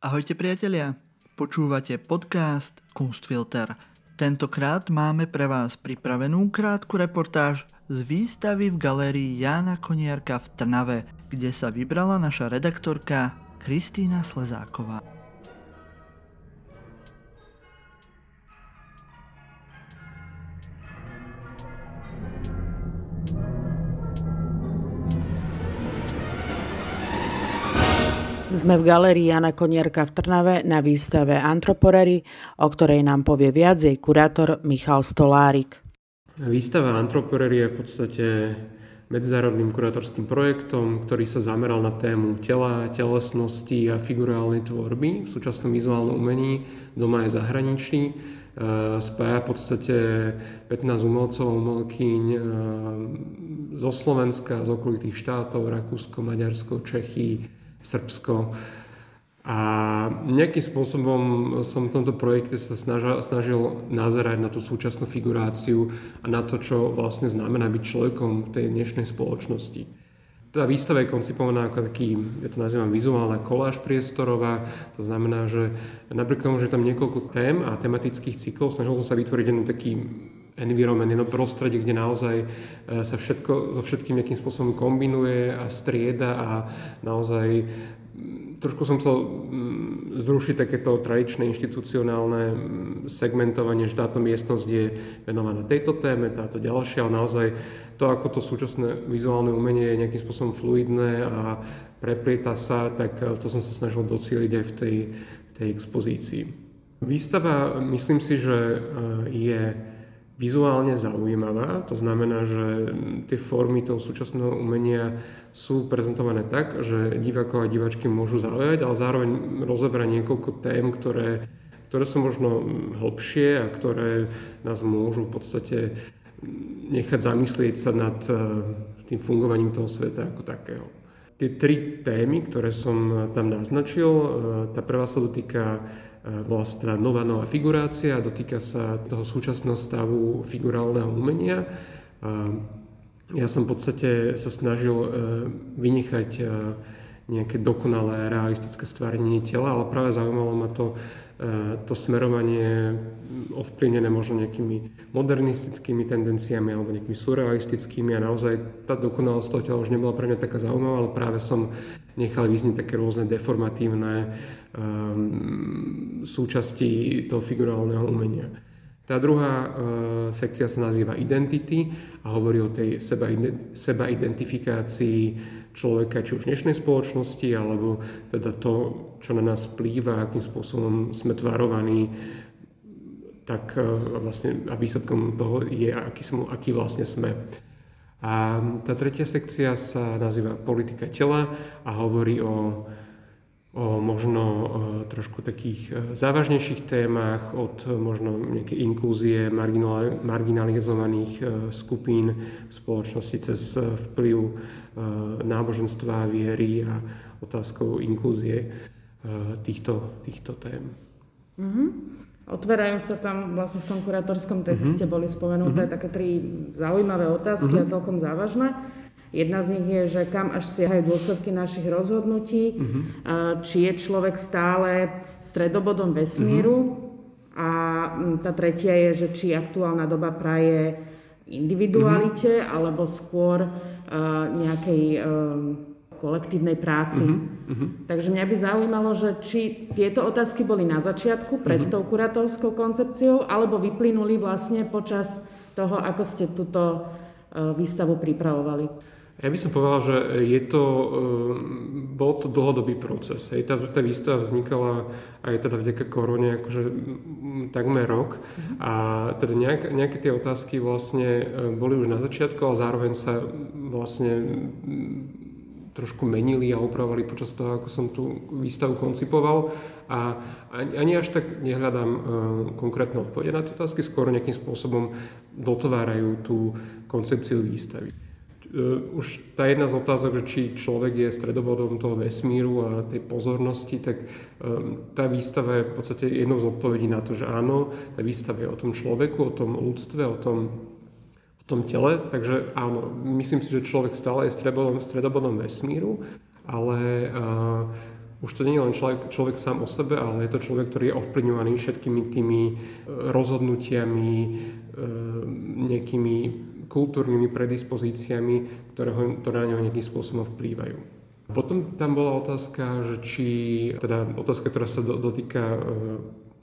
Ahojte priatelia, počúvate podcast Kunstfilter. Tentokrát máme pre vás pripravenú krátku reportáž z výstavy v galérii Jána Koniarka v Trnave, kde sa vybrala naša redaktorka Kristýna Slezáková. Sme v galérii Jana Konierka v Trnave na výstave Antroporery, o ktorej nám povie viac jej kurátor Michal Stolárik. Výstava Antroporery je v podstate medzinárodným kurátorským projektom, ktorý sa zameral na tému tela, telesnosti a figurálnej tvorby v súčasnom vizuálnom umení doma aj zahraničí. E, spája v podstate 15 umelcov umelkyň e, zo Slovenska, z okolitých štátov, Rakúsko, Maďarsko, Čechy, Srbsko. A nejakým spôsobom som v tomto projekte sa snažil, snažil nazerať na tú súčasnú figuráciu a na to, čo vlastne znamená byť človekom v tej dnešnej spoločnosti. Tá výstava je koncipovaná ako taký, ja to nazývam vizuálna koláž priestorová, to znamená, že napriek tomu, že je tam niekoľko tém a tematických cyklov, snažil som sa vytvoriť jeden taký environment, jedno prostredie, kde naozaj e, sa všetko so všetkým nejakým spôsobom kombinuje a strieda a naozaj trošku som chcel zrušiť takéto tradičné inštitucionálne segmentovanie, že táto miestnosť je venovaná tejto téme, táto ďalšia, ale naozaj to, ako to súčasné vizuálne umenie je nejakým spôsobom fluidné a preplieta sa, tak e, to som sa snažil docieliť aj v tej, tej expozícii. Výstava, myslím si, že e, je vizuálne zaujímavá. To znamená, že tie formy toho súčasného umenia sú prezentované tak, že divákov a diváčky môžu zaujať, ale zároveň rozebrať niekoľko tém, ktoré, ktoré sú možno hlbšie a ktoré nás môžu v podstate nechať zamyslieť sa nad eh, tým fungovaním toho sveta ako takého. Tie tri témy, ktoré som tam naznačil, eh, tá prvá sa dotýka bola sa teda nová, nová figurácia, dotýka sa toho súčasného stavu figurálneho umenia. Ja som v podstate sa snažil e, vynechať e, nejaké dokonalé realistické stvárnenie tela, ale práve zaujímalo ma to, e, to smerovanie ovplyvnené možno nejakými modernistickými tendenciami alebo nejakými surrealistickými a naozaj tá dokonalosť toho tela už nebola pre mňa taká zaujímavá, ale práve som nechal vyzniť také rôzne deformatívne um, súčasti toho figurálneho umenia. Tá druhá uh, sekcia sa nazýva Identity a hovorí o tej seba, seba identifikácii človeka, či už dnešnej spoločnosti, alebo teda to, čo na nás plýva, akým spôsobom sme tvarovaní, tak uh, vlastne a výsledkom toho je, aký, sme, aký vlastne sme. A tá tretia sekcia sa nazýva Politika tela a hovorí o, o možno e, trošku takých e, závažnejších témach, od možno nejakej inklúzie marginalizovaných e, skupín spoločnosti cez vplyv náboženstva, viery a otázkou inklúzie týchto, týchto tém. Mm-hmm. Otvárajú sa tam vlastne v tom kurátorskom texte, mm-hmm. boli spomenuté mm-hmm. také tri zaujímavé otázky mm-hmm. a celkom závažné. Jedna z nich je, že kam až siahajú dôsledky našich rozhodnutí, mm-hmm. či je človek stále stredobodom vesmíru mm-hmm. a tá tretia je, že či aktuálna doba praje individualite mm-hmm. alebo skôr uh, nejakej uh, kolektívnej práci. Uh-huh, uh-huh. Takže mňa by zaujímalo, že či tieto otázky boli na začiatku, pred uh-huh. tou kurátorskou koncepciou, alebo vyplynuli vlastne počas toho, ako ste túto výstavu pripravovali. Ja by som povedal, že je to, e, bol to dlhodobý proces. Hej. Tá, tá výstava vznikala aj teda vďaka korone akože takmer rok uh-huh. a teda nejak, nejaké tie otázky vlastne e, boli už na začiatku, ale zároveň sa vlastne trošku menili a upravovali počas toho, ako som tú výstavu koncipoval. A ani až tak nehľadám uh, konkrétne odpovede na tie otázky, skôr nejakým spôsobom dotvárajú tú koncepciu výstavy. Uh, už tá jedna z otázok, že či človek je stredobodom toho vesmíru a tej pozornosti, tak um, tá výstava je v podstate jednou z odpovedí na to, že áno, tá výstava je o tom človeku, o tom ľudstve, o tom tom tele. Takže áno, myslím si, že človek stále je stredobodom, stredobodom vesmíru, ale uh, už to nie je len človek, človek sám o sebe, ale je to človek, ktorý je ovplyvňovaný všetkými tými e, rozhodnutiami, nejakými kultúrnymi predispozíciami, ktoré, ho, ktoré na neho nejakým spôsobom vplývajú. Potom tam bola otázka, že či, teda otázka, ktorá sa do, dotýka e,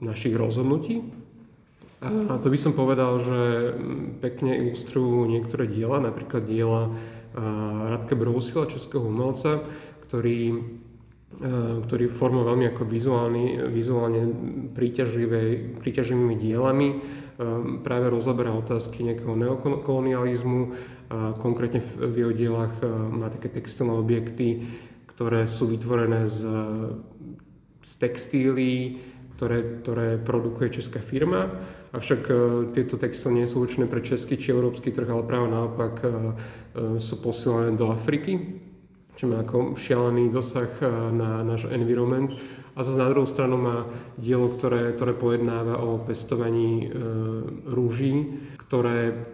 našich rozhodnutí. A to by som povedal, že pekne ilustrujú niektoré diela, napríklad diela Radka Brousila, českého umelca, ktorý E, ktorý formou veľmi ako vizuálny, vizuálne príťažlivými dielami e, práve rozoberá otázky nejakého neokolonializmu. A konkrétne v jeho dielach e, má také textilné objekty, ktoré sú vytvorené z, z textílií, ktoré, ktoré produkuje česká firma. Avšak tieto textily nie sú určené pre český či európsky trh, ale práve naopak sú posielané do Afriky čo má ako šialený dosah eh, na náš environment. A zase na druhú stranu má dielo, ktoré, ktoré pojednáva o pestovaní e, rúží, ktoré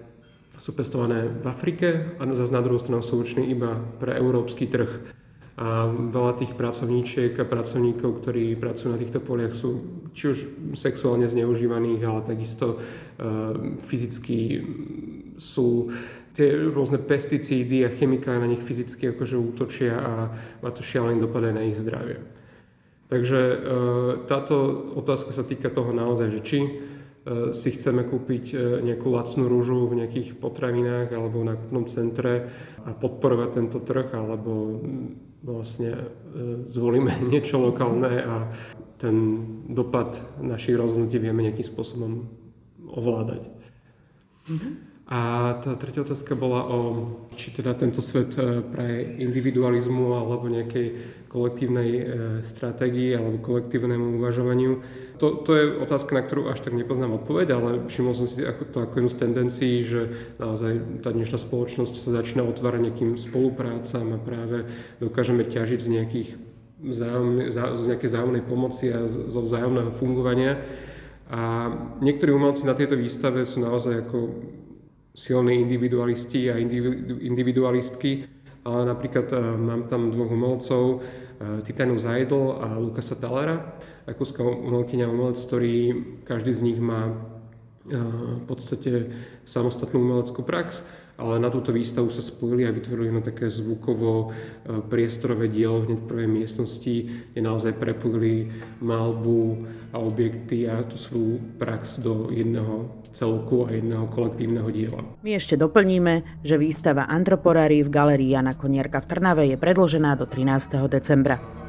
sú pestované v Afrike a zase na druhú stranu sú určené iba pre európsky trh. A veľa tých pracovníčiek a pracovníkov, ktorí pracujú na týchto poliach, sú či už sexuálne zneužívaných, ale takisto e, fyzicky sú tie rôzne pesticídy a chemikály na nich fyzicky akože útočia a má to šialený dopad aj na ich zdravie. Takže e, táto otázka sa týka toho naozaj, že či e, si chceme kúpiť e, nejakú lacnú rúžu v nejakých potravinách alebo na nákupnom centre a podporovať tento trh, alebo vlastne zvolíme niečo lokálne a ten dopad našich rozhodnutí vieme nejakým spôsobom ovládať. Mm-hmm. A tá tretia otázka bola o, či teda tento svet e, pre individualizmu alebo nejakej kolektívnej e, stratégii alebo kolektívnemu uvažovaniu. To, to je otázka, na ktorú až tak nepoznám odpoveď, ale všimol som si ako, to ako jednu z tendencií, že naozaj tá dnešná spoločnosť sa začína otvárať nejakým spoluprácam a práve dokážeme ťažiť z nejakých z nejakej vzájomnej pomoci a zo vzájomného fungovania. A niektorí umelci na tejto výstave sú naozaj ako silní individualisti a individualistky. A napríklad e, mám tam dvoch umelcov, e, Titanu Zajdl a Lukasa Talera, rakúska umelkyňa umelec, ktorý každý z nich má e, v podstate samostatnú umeleckú prax ale na túto výstavu sa spojili a vytvorili na také zvukovo priestorové dielo hneď v prvej miestnosti, kde naozaj prepojili malbu a objekty a tú svoju prax do jedného celku a jedného kolektívneho diela. My ešte doplníme, že výstava Antroporary v galerii Jana Konierka v Trnave je predložená do 13. decembra.